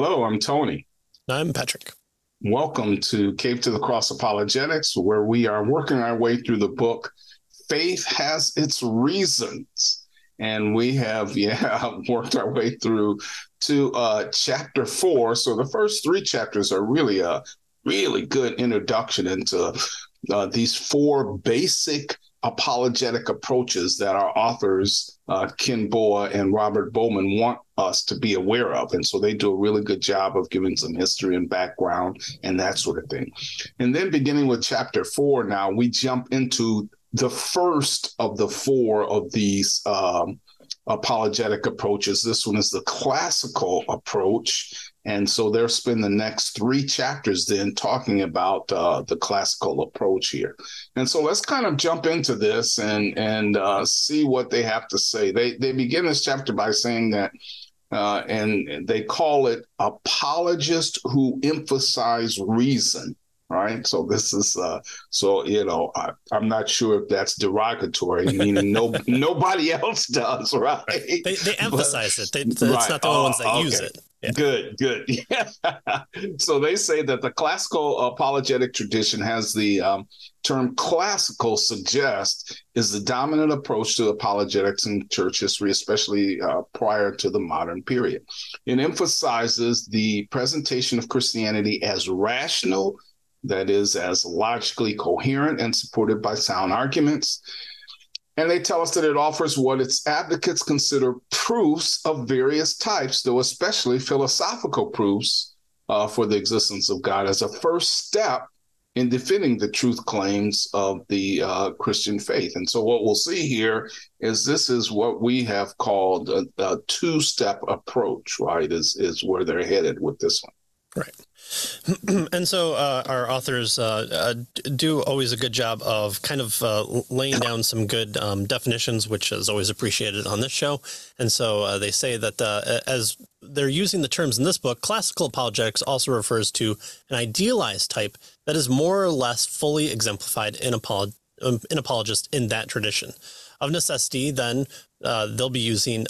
Hello, I'm Tony. I'm Patrick. Welcome to Cave to the Cross Apologetics, where we are working our way through the book Faith Has Its Reasons. And we have, yeah, worked our way through to uh, chapter four. So the first three chapters are really a really good introduction into uh, these four basic apologetic approaches that our authors, uh, Ken Boa and Robert Bowman, want us to be aware of. And so they do a really good job of giving some history and background and that sort of thing. And then beginning with chapter four, now we jump into the first of the four of these um, apologetic approaches. This one is the classical approach. And so they'll spend the next three chapters then talking about uh, the classical approach here. And so let's kind of jump into this and and uh, see what they have to say. They they begin this chapter by saying that, uh, and they call it apologists who emphasize reason right? So this is uh, so you know I, am not sure if that's derogatory, meaning no nobody else does, right? They, they emphasize but, it. They, right. It's not the only ones that okay. use it. Yeah. Good, good. so they say that the classical apologetic tradition has the um, term classical suggest is the dominant approach to apologetics in church history, especially uh, prior to the modern period. It emphasizes the presentation of Christianity as rational that is as logically coherent and supported by sound arguments. And they tell us that it offers what its advocates consider proofs of various types, though especially philosophical proofs uh, for the existence of God as a first step in defending the truth claims of the uh, Christian faith. And so, what we'll see here is this is what we have called a, a two step approach, right? Is, is where they're headed with this one. Right. and so uh, our authors uh, uh, do always a good job of kind of uh, laying down some good um, definitions, which is always appreciated on this show. And so uh, they say that uh, as they're using the terms in this book, classical apologetics also refers to an idealized type that is more or less fully exemplified in, apolog- um, in apologist in that tradition. Of necessity, then they'll be using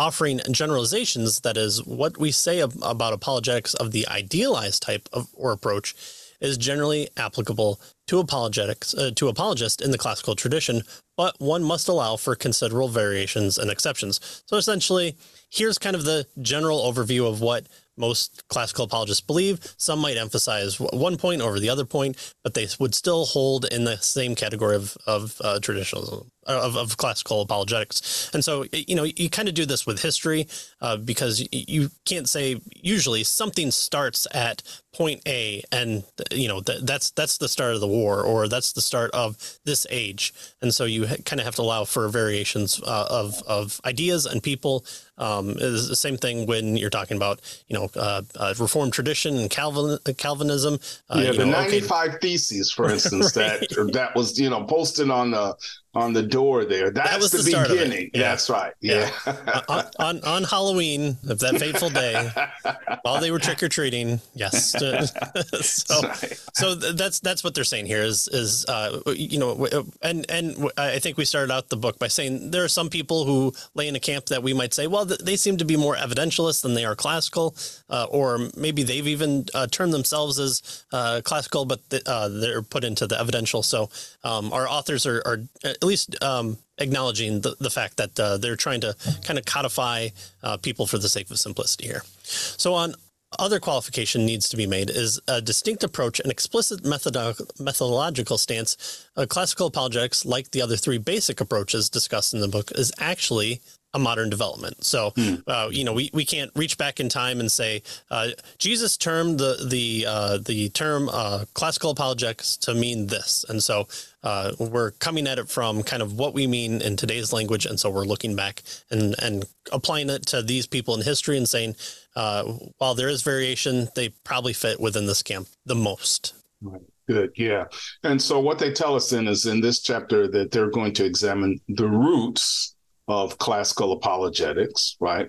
offering generalizations, that is, what we say about apologetics of the idealized type of or approach is generally applicable to apologetics uh, to apologists in the classical tradition, but one must allow for considerable variations and exceptions. So essentially, here's kind of the general overview of what most classical apologists believe. Some might emphasize one point over the other point, but they would still hold in the same category of, of uh, traditionalism of, of classical apologetics. And so, you know, you kind of do this with history uh, because you can't say usually something starts at point A and you know th- that's that's the start of the war or that's the start of this age. And so you ha- kind of have to allow for variations uh, of of ideas and people. Um, is the same thing when you're talking about you know uh, uh Reformed tradition and Calvin Calvinism. Uh, yeah, the know, 95 okay. theses, for instance, right. that that was you know posted on the on the door there. That's that was the, the beginning. Yeah. That's right. Yeah. yeah. on, on, on Halloween of that fateful day, while they were trick or treating. Yes. so right. so that's that's what they're saying here is is uh, you know and and I think we started out the book by saying there are some people who lay in a camp that we might say well they seem to be more evidentialist than they are classical uh, or maybe they've even uh, termed themselves as uh, classical but uh, they're put into the evidential. So um, our authors are, are at least um, acknowledging the, the fact that uh, they're trying to kind of codify uh, people for the sake of simplicity here. So on other qualification needs to be made is a distinct approach, an explicit methodological stance. Uh, classical apologetics, like the other three basic approaches discussed in the book, is actually a modern development. So, uh, you know, we, we can't reach back in time and say uh, Jesus termed the the uh, the term uh, classical apologetics to mean this, and so uh, we're coming at it from kind of what we mean in today's language, and so we're looking back and and applying it to these people in history and saying, uh, while there is variation, they probably fit within this camp the most. Right. Good, yeah. And so what they tell us then is in this chapter that they're going to examine the roots of classical apologetics, right?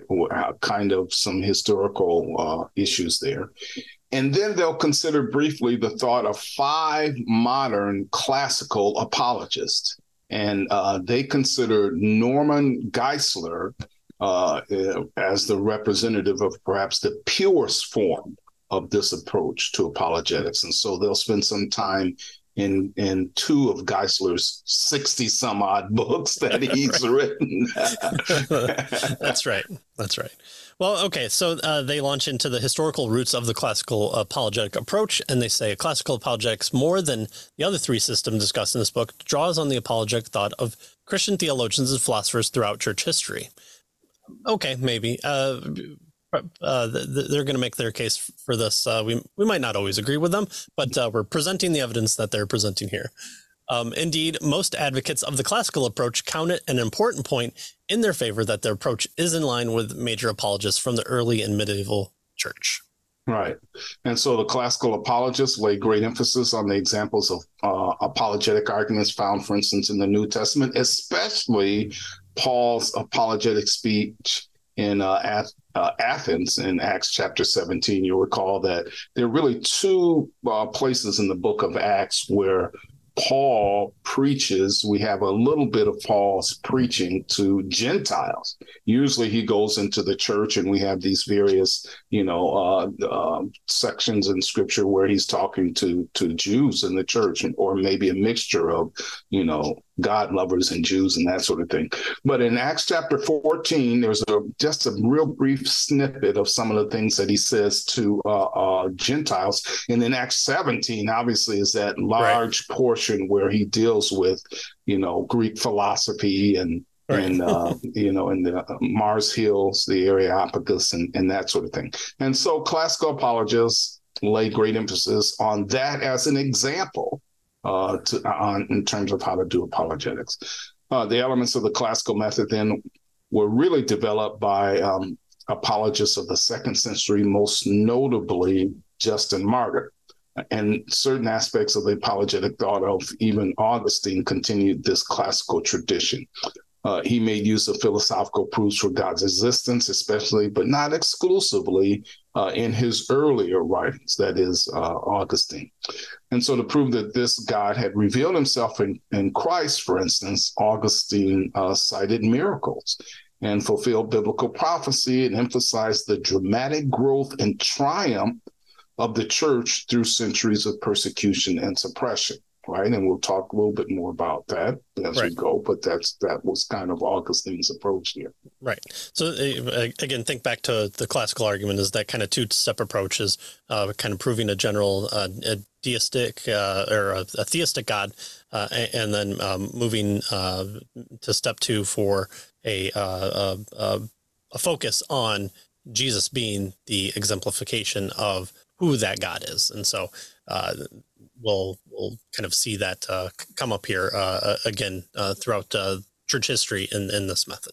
Kind of some historical uh, issues there. And then they'll consider briefly the thought of five modern classical apologists. And uh, they consider Norman Geisler uh, as the representative of perhaps the purest form of this approach to apologetics. And so they'll spend some time in in two of Geisler's 60 some odd books that he's written. That's right. That's right. Well, okay, so uh, they launch into the historical roots of the classical apologetic approach, and they say classical apologetics, more than the other three systems discussed in this book, draws on the apologetic thought of Christian theologians and philosophers throughout church history. Okay, maybe. Uh, uh, they're going to make their case for this. Uh, we we might not always agree with them, but uh, we're presenting the evidence that they're presenting here. Um, indeed, most advocates of the classical approach count it an important point in their favor that their approach is in line with major apologists from the early and medieval church. Right. And so the classical apologists lay great emphasis on the examples of uh, apologetic arguments found, for instance, in the New Testament, especially Paul's apologetic speech in uh, uh, Athens in Acts chapter 17. You'll recall that there are really two uh, places in the book of Acts where Paul preaches, we have a little bit of Paul's preaching to Gentiles. Usually he goes into the church and we have these various, you know, uh, uh, sections in scripture where he's talking to, to Jews in the church or maybe a mixture of, you know, God lovers and Jews and that sort of thing. But in Acts chapter 14, there's a just a real brief snippet of some of the things that he says to uh, uh, Gentiles. And then Acts 17, obviously, is that large right. portion where he deals with, you know, Greek philosophy and Right. and uh, you know, in the uh, Mars Hills, the Areopagus, and, and that sort of thing. And so, classical apologists lay great emphasis on that as an example uh, to, on, in terms of how to do apologetics. Uh, the elements of the classical method then were really developed by um, apologists of the second century, most notably Justin Martyr. And certain aspects of the apologetic thought of even Augustine continued this classical tradition. Uh, he made use of philosophical proofs for God's existence, especially, but not exclusively, uh, in his earlier writings, that is, uh, Augustine. And so, to prove that this God had revealed himself in, in Christ, for instance, Augustine uh, cited miracles and fulfilled biblical prophecy and emphasized the dramatic growth and triumph of the church through centuries of persecution and suppression right? And we'll talk a little bit more about that as right. we go. But that's that was kind of Augustine's approach here. Right. So uh, again, think back to the classical argument: is that kind of two-step approach is uh, kind of proving a general uh, a deistic uh, or a, a, theistic God, uh, and then um, moving uh, to step two for a, a, a focus on Jesus being the exemplification of who that God is, and so uh, we'll we'll kind of see that uh, come up here uh, again uh, throughout uh, church history in, in this method.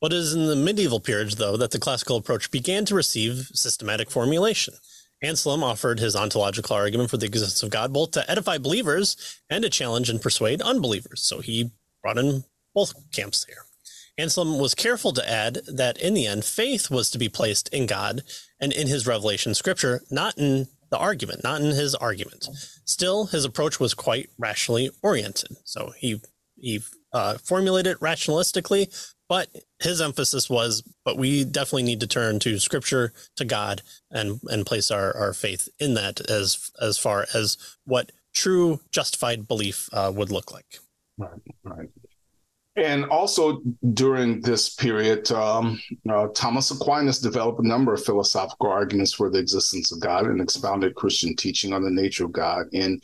What is in the medieval period, though, that the classical approach began to receive systematic formulation. Anselm offered his ontological argument for the existence of God both to edify believers and to challenge and persuade unbelievers. So he brought in both camps here. Anselm was careful to add that in the end, faith was to be placed in God and in his revelation scripture, not in the argument, not in his argument. Still, his approach was quite rationally oriented. So he he uh, formulated rationalistically, but his emphasis was, but we definitely need to turn to Scripture, to God, and and place our, our faith in that as as far as what true justified belief uh, would look like. Right, right. And also during this period, um, uh, Thomas Aquinas developed a number of philosophical arguments for the existence of God and expounded Christian teaching on the nature of God in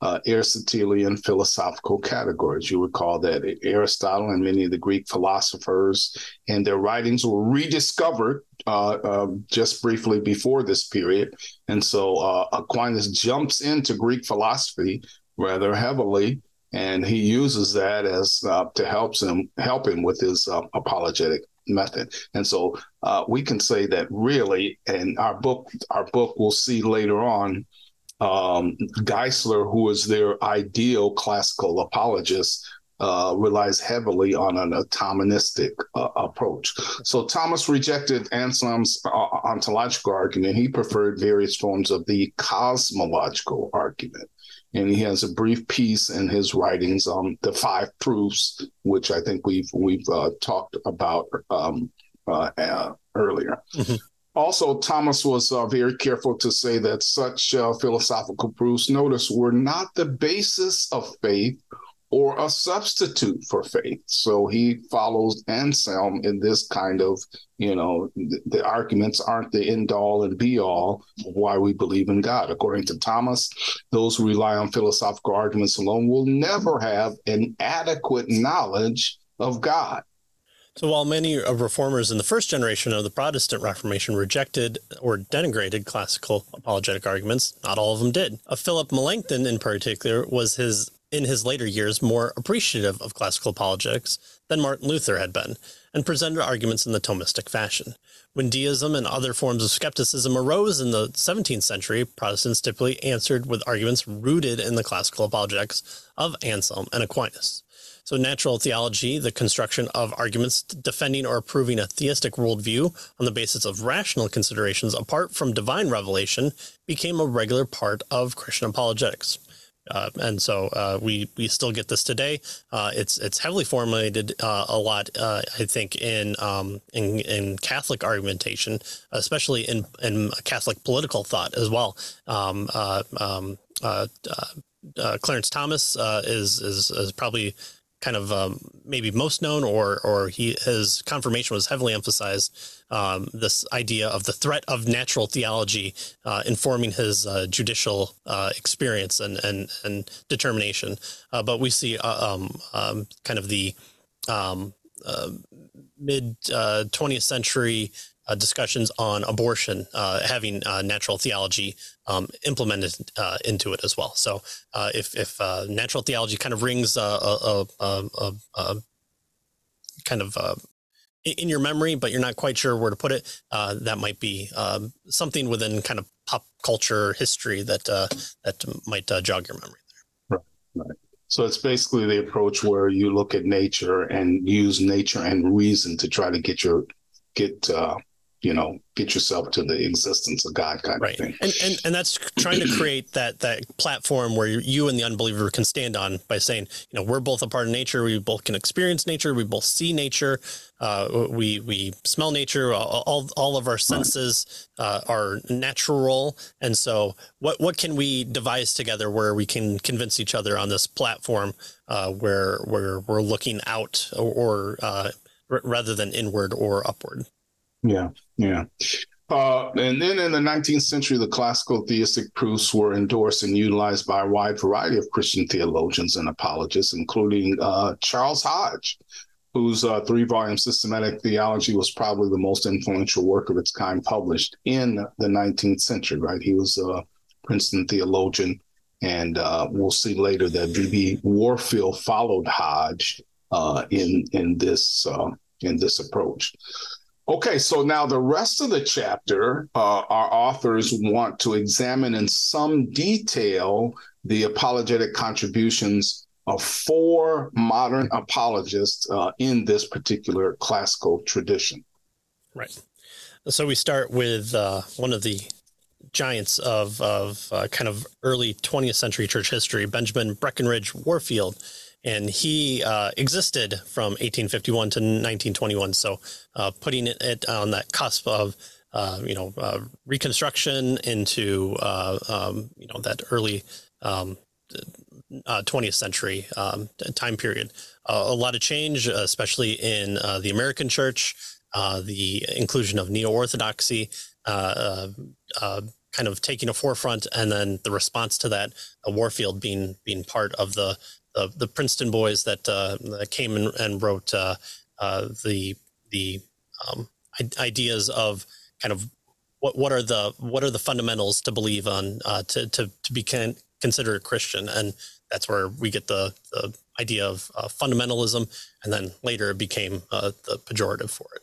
uh, Aristotelian philosophical categories. You recall that Aristotle and many of the Greek philosophers and their writings were rediscovered uh, uh, just briefly before this period. And so uh, Aquinas jumps into Greek philosophy rather heavily and he uses that as uh, to help him help him with his uh, apologetic method. And so uh, we can say that really, and our book our book we'll see later on. Um, Geisler, who is their ideal classical apologist, uh, relies heavily on a Thomistic uh, approach. So Thomas rejected Anselm's uh, ontological argument. He preferred various forms of the cosmological argument. And he has a brief piece in his writings on the five proofs, which I think we've we've uh, talked about um, uh, earlier. Mm-hmm. Also, Thomas was uh, very careful to say that such uh, philosophical proofs, notice, were not the basis of faith or a substitute for faith. So he follows Anselm in this kind of, you know, the, arguments aren't the end all and be all of why we believe in God. According to Thomas, those who rely on philosophical arguments alone will never have an adequate knowledge of God. So while many of reformers in the first generation of the Protestant Reformation rejected or denigrated classical apologetic arguments, not all of them did. Uh, Philip Melanchthon, in particular, was his in his later years more appreciative of classical apologetics than Martin Luther had been, and presented arguments in the Thomistic fashion. When deism and other forms of skepticism arose in the 17th century, Protestants typically answered with arguments rooted in the classical apologetics of Anselm and Aquinas. So, natural theology, the construction of arguments defending or approving a theistic worldview on the basis of rational considerations apart from divine revelation, became a regular part of Christian apologetics. Uh, and so uh, we we still get this today. Uh, it's it's heavily formulated uh, a lot, uh, I think, in, um, in in Catholic argumentation, especially in in Catholic political thought as well. Um, uh, um, Clarence Thomas is, is is probably kind of um, maybe most known, or or he his confirmation was heavily emphasized. Um, this idea of the threat of natural theology uh, informing his uh, judicial uh, experience and and and determination. Uh, but we see uh, um, um, kind of the um, uh, mid 20th century uh, discussions on abortion uh, having uh, natural theology um, implemented uh, into it as well. So uh, if, if uh, natural theology kind of rings a, kind of in your memory, but you're not quite sure where to put it, that might be um, something within kind of pop culture history that that might jog your memory there. Right. Right. So it's basically the approach where you look at nature and use nature and reason to try to get your get uh, you know, get yourself to the existence of God kind right. of thing. And, and and that's trying to create that that platform where you and the unbeliever can stand on by saying, you know, we're both a part of nature. We both can experience nature. We both see nature. Uh, we we smell nature. All all of our senses uh, are natural. And so, what what can we devise together where we can convince each other on this platform uh, where where we're looking out or, or uh, r- rather than inward or upward? Yeah, yeah. Uh, and then in the 19th century, the classical theistic proofs were endorsed and utilized by a wide variety of Christian theologians and apologists, including uh, Charles Hodge, whose uh, three volume systematic theology was probably the most influential work of its kind published in the 19th century, right? He was a Princeton theologian. And uh, we'll see later that B.B. Warfield followed Hodge uh, in in this uh, in this approach. Okay, so now the rest of the chapter, uh, our authors want to examine in some detail the apologetic contributions of four modern apologists uh, in this particular classical tradition. Right. So we start with uh, one of the giants of, of uh, kind of early 20th century church history, Benjamin Breckinridge Warfield and he uh, existed from 1851 to 1921. So, uh, putting it, on that cusp of uh, you know uh, reconstruction into uh, um, you know that early um, 20th uh, century um, time period. a lot of change, especially in the American church, the inclusion of neo orthodoxy. kind of taking a forefront, and then the response to that, Warfield being being part of the the, the Princeton boys that, uh, that came and, and wrote uh, uh, the the um, ideas of kind of what what are the what are the fundamentals to believe on uh, to to to be can, considered a Christian, and that's where we get the, the idea of uh, fundamentalism, and then later it became the pejorative for it.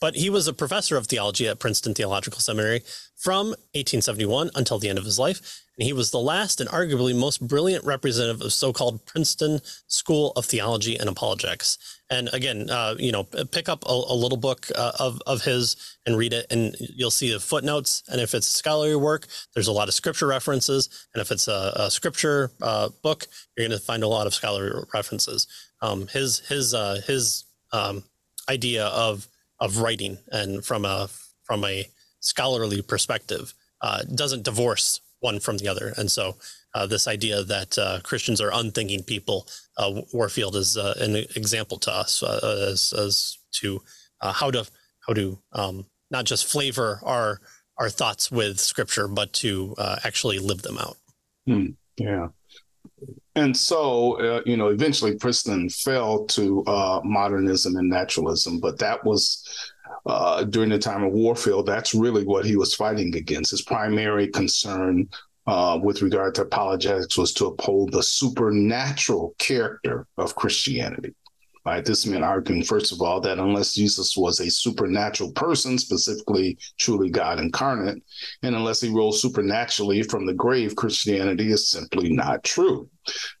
But he was a professor of theology at Princeton Theological Seminary from 1871 until the end of his life. And he was the last and arguably most brilliant representative of so called Princeton School of Theology and Apologetics. And again, uh, you know, pick up a, a little book uh, of, of his and read it, and you'll see the footnotes. And if it's scholarly work, there's a lot of scripture references. And if it's a, a scripture uh, book, you're going to find a lot of scholarly references. Um, his his uh, his um, idea of of writing and from a from a scholarly perspective uh, doesn't divorce one from the other. And so uh, this idea that uh, Christians are unthinking people, uh, Warfield is uh, an example to us uh, as, as to how to how to um, not just flavor our our thoughts with Scripture, but to actually live them out. Hmm. Yeah. And so, you know, eventually Princeton fell to modernism and naturalism, but that was uh, during the time of Warfield, that's really what he was fighting against. His primary concern uh, with regard to apologetics was to uphold the supernatural character of Christianity. Right? This meant arguing, first of all, that unless Jesus was a supernatural person, specifically truly God incarnate, and unless he rose supernaturally from the grave, Christianity is simply not true.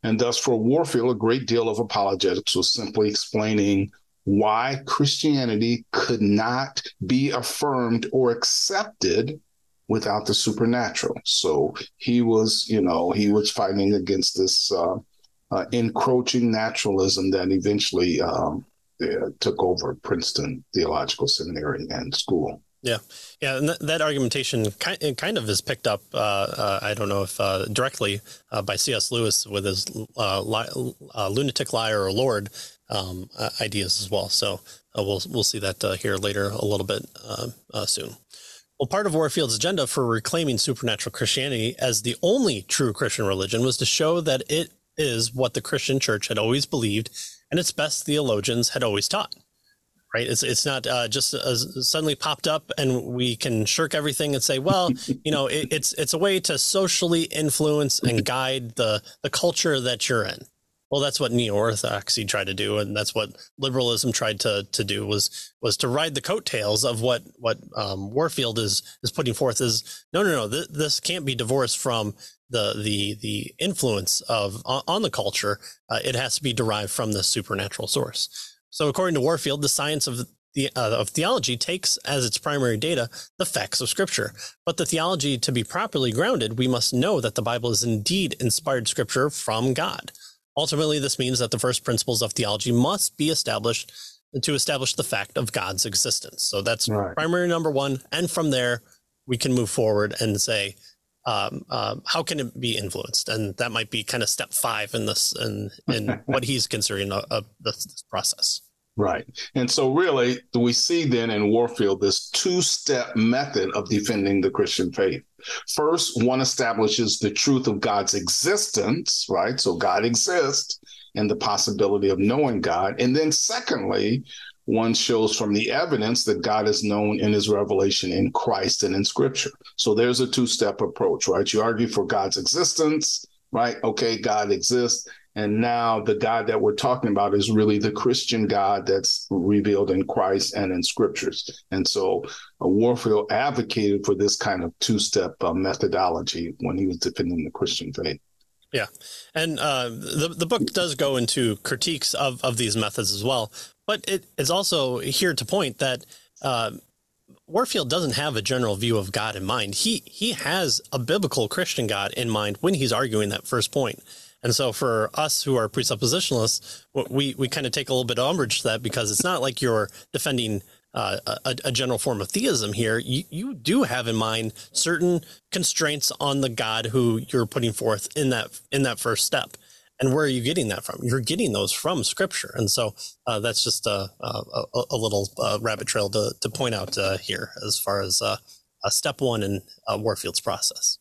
And thus, for Warfield, a great deal of apologetics was simply explaining why Christianity could not be affirmed or accepted without the supernatural. So he was, you know, he was fighting against this uh, uh, encroaching naturalism that eventually um, uh, took over Princeton Theological Seminary and school. Yeah, yeah, and th- that argumentation kind kind of is picked up. Uh, uh, I don't know if uh, directly uh, by C.S. Lewis with his li- lunatic liar or Lord um, ideas as well. So we'll we'll see that here later a little bit soon. Well, part of Warfield's agenda for reclaiming supernatural Christianity as the only true Christian religion was to show that it is what the Christian church had always believed and its best theologians had always taught right? It's it's not uh, just uh, suddenly popped up and we can shirk everything and say, well, you know, it, it's it's a way to socially influence and guide the the culture that you're in. Well, that's what neo-orthodoxy tried to do, and that's what liberalism tried to to do was was to ride the coattails of what what um, Warfield is is putting forth. Is no, no, no. Th- this can't be divorced from the the the influence of on, on the culture. Uh, it has to be derived from the supernatural source. So, according to Warfield, the science of the, uh, of theology takes as its primary data the facts of Scripture. But the theology to be properly grounded, we must know that the Bible is indeed inspired Scripture from God. Ultimately, this means that the first principles of theology must be established to establish the fact of God's existence. So that's right. primary number one, and from there we can move forward and say, um, uh, how can it be influenced? And that might be kind of step five in this, in, in what he's considering this, this, process. Right. And so, really, we see then in Warfield this two step method of defending the Christian faith. First, one establishes the truth of God's existence, right? So, God exists and the possibility of knowing God. And then, secondly, one shows from the evidence that God is known in his revelation in Christ and in scripture. So there's a two step approach, right? You argue for God's existence, right? Okay, God exists. And now the God that we're talking about is really the Christian God that's revealed in Christ and in scriptures. And so Warfield advocated for this kind of two step uh, methodology when he was defending the Christian faith. Yeah, and uh, the the book does go into critiques of of these methods as well. But it is also here to point that uh, Warfield doesn't have a general view of God in mind. He he has a biblical Christian God in mind when he's arguing that first point. And so for us who are presuppositionalists, we we kind of take a little bit of umbrage to that because it's not like you're defending uh, a, a, general form of theism here. You, you do have in mind certain constraints on the God who you're putting forth in that in that first step. And where are you getting that from? You're getting those from Scripture, and so uh, that's just a, a, a little uh, rabbit trail to, to point out uh, here as far as uh, step one in uh, Warfield's process.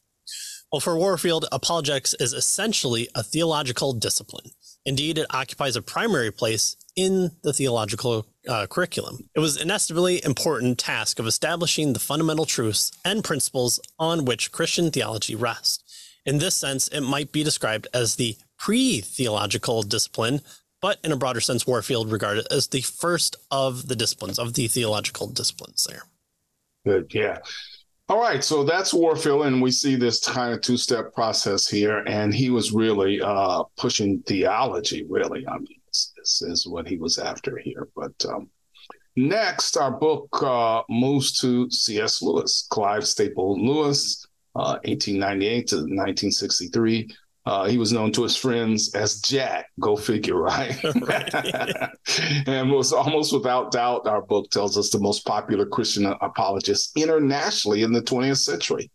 Well, for Warfield, apologetics is essentially a theological discipline. Indeed, it occupies a primary place in the theological uh, curriculum. It was an inestimably important task of establishing the fundamental truths and principles on which Christian theology rests. In this sense, it might be described as the pre theological discipline but in a broader sense, Warfield regarded as the first of the disciplines, of the theological disciplines there. Good. Yeah. All right, so that's Warfield, and we see this kind of two-step process here, and he was really uh, pushing theology. Really, I mean, this, this, is what he was after here. But um, next, our book uh, moves to C.S. Lewis, Clive Staple Lewis, uh, 1898 to 1963. Uh, he was known to his friends as Jack. Go figure, right? right. and was almost without doubt, our book tells us the most popular Christian apologist internationally in the 20th century.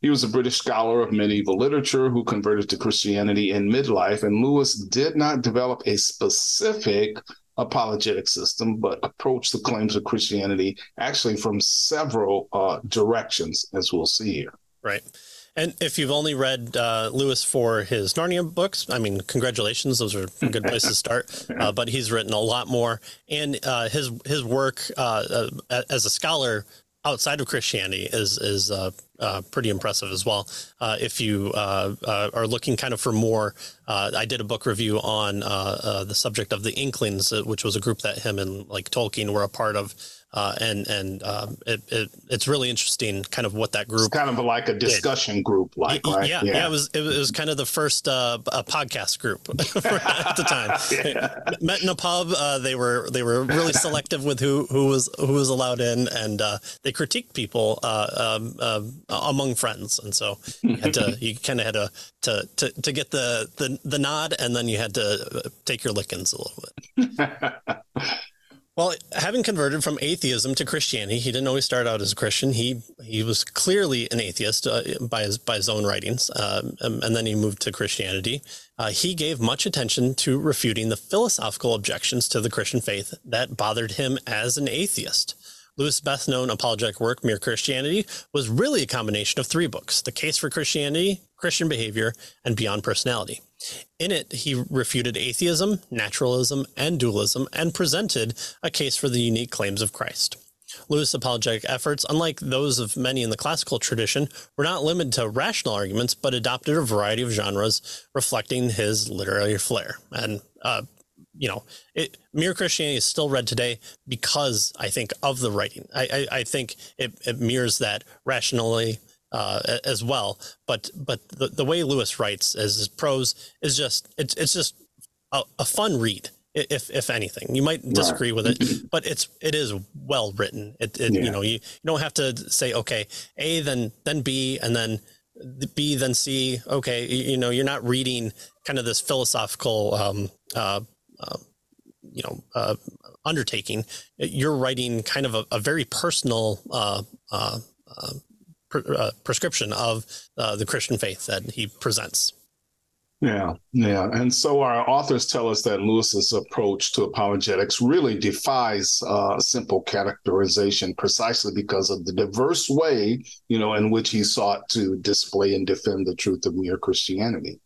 He was a British scholar of medieval literature who converted to Christianity in midlife, and Lewis did not develop a specific apologetic system, but approached the claims of Christianity actually from several uh, directions, as we'll see here. Right. And if you've only read uh, Lewis for his Narnia books, I mean, congratulations; those are a good place to start. Uh, but he's written a lot more, and uh, his his work uh, uh, as a scholar outside of Christianity is is uh, uh, pretty impressive as well. Uh, if you uh, uh, are looking kind of for more, I did a book review on the subject of the Inklings, which was a group that him and like Tolkien were a part of. Uh, and and um, it, it, it's really interesting, kind of what that group. It's kind of like a discussion did. group, like right? Yeah, yeah, yeah, It was it was kind of the first uh, podcast group at the time. yeah. Met in a pub. Uh, they were they were really selective with who who was who was allowed in, and uh, they critiqued people uh, um, um, among friends, and so you had to you kind of had to, to to to get the, the the nod, and then you had to take your lickings a little bit. Well, having converted from atheism to Christianity, he didn't always start out as a Christian. He he was clearly an atheist uh, by his by his own writings, um, and then he moved to Christianity. Uh, he gave much attention to refuting the philosophical objections to the Christian faith that bothered him as an atheist. Lewis' best known apologetic work, Mere Christianity, was really a combination of three books The Case for Christianity, Christian Behavior, and Beyond Personality. In it, he refuted atheism, naturalism, and dualism and presented a case for the unique claims of Christ. Lewis' apologetic efforts, unlike those of many in the classical tradition, were not limited to rational arguments, but adopted a variety of genres reflecting his literary flair. And, uh, you know, it, Mere Christianity is still read today because I think of the writing. I, I, I think it, it mirrors that rationally uh, as well. But but the, the way Lewis writes as his prose is just it's it's just a, a fun read. If if anything, you might disagree right. with it, but it's it is well written. It, it yeah. you know you, you don't have to say okay A then then B and then B then C. Okay, you, you know you're not reading kind of this philosophical um, uh, uh, you know uh, undertaking. You're writing kind of a, a very personal uh, uh, uh prescription of uh, the Christian faith that he presents. Yeah, yeah. And so our authors tell us that Lewis's approach to apologetics really defies uh, simple characterization precisely because of the diverse way, you know, in which he sought to display and defend the truth of mere Christianity.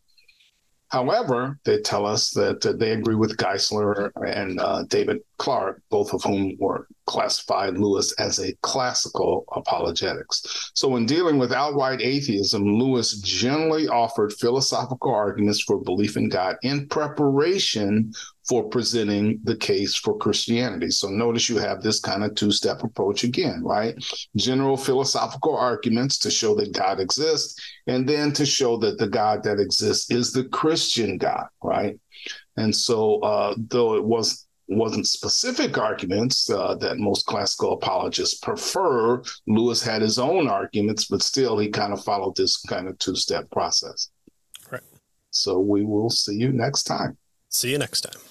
However, they tell us that uh, they agree with Geisler and uh, David Clark, both of whom were classified Lewis as a classical apologetics. So, in dealing with outright atheism, Lewis generally offered philosophical arguments for belief in God in preparation for presenting the case for Christianity. So notice you have this kind of two step approach again, right? General philosophical arguments to show that God exists, and then to show that the God that exists is the Christian God, right? And so, uh, though it was wasn't specific arguments uh, that most classical apologists prefer. Lewis had his own arguments, but still he kind of followed this kind of two step process. Right. So we will see you next time. See you next time.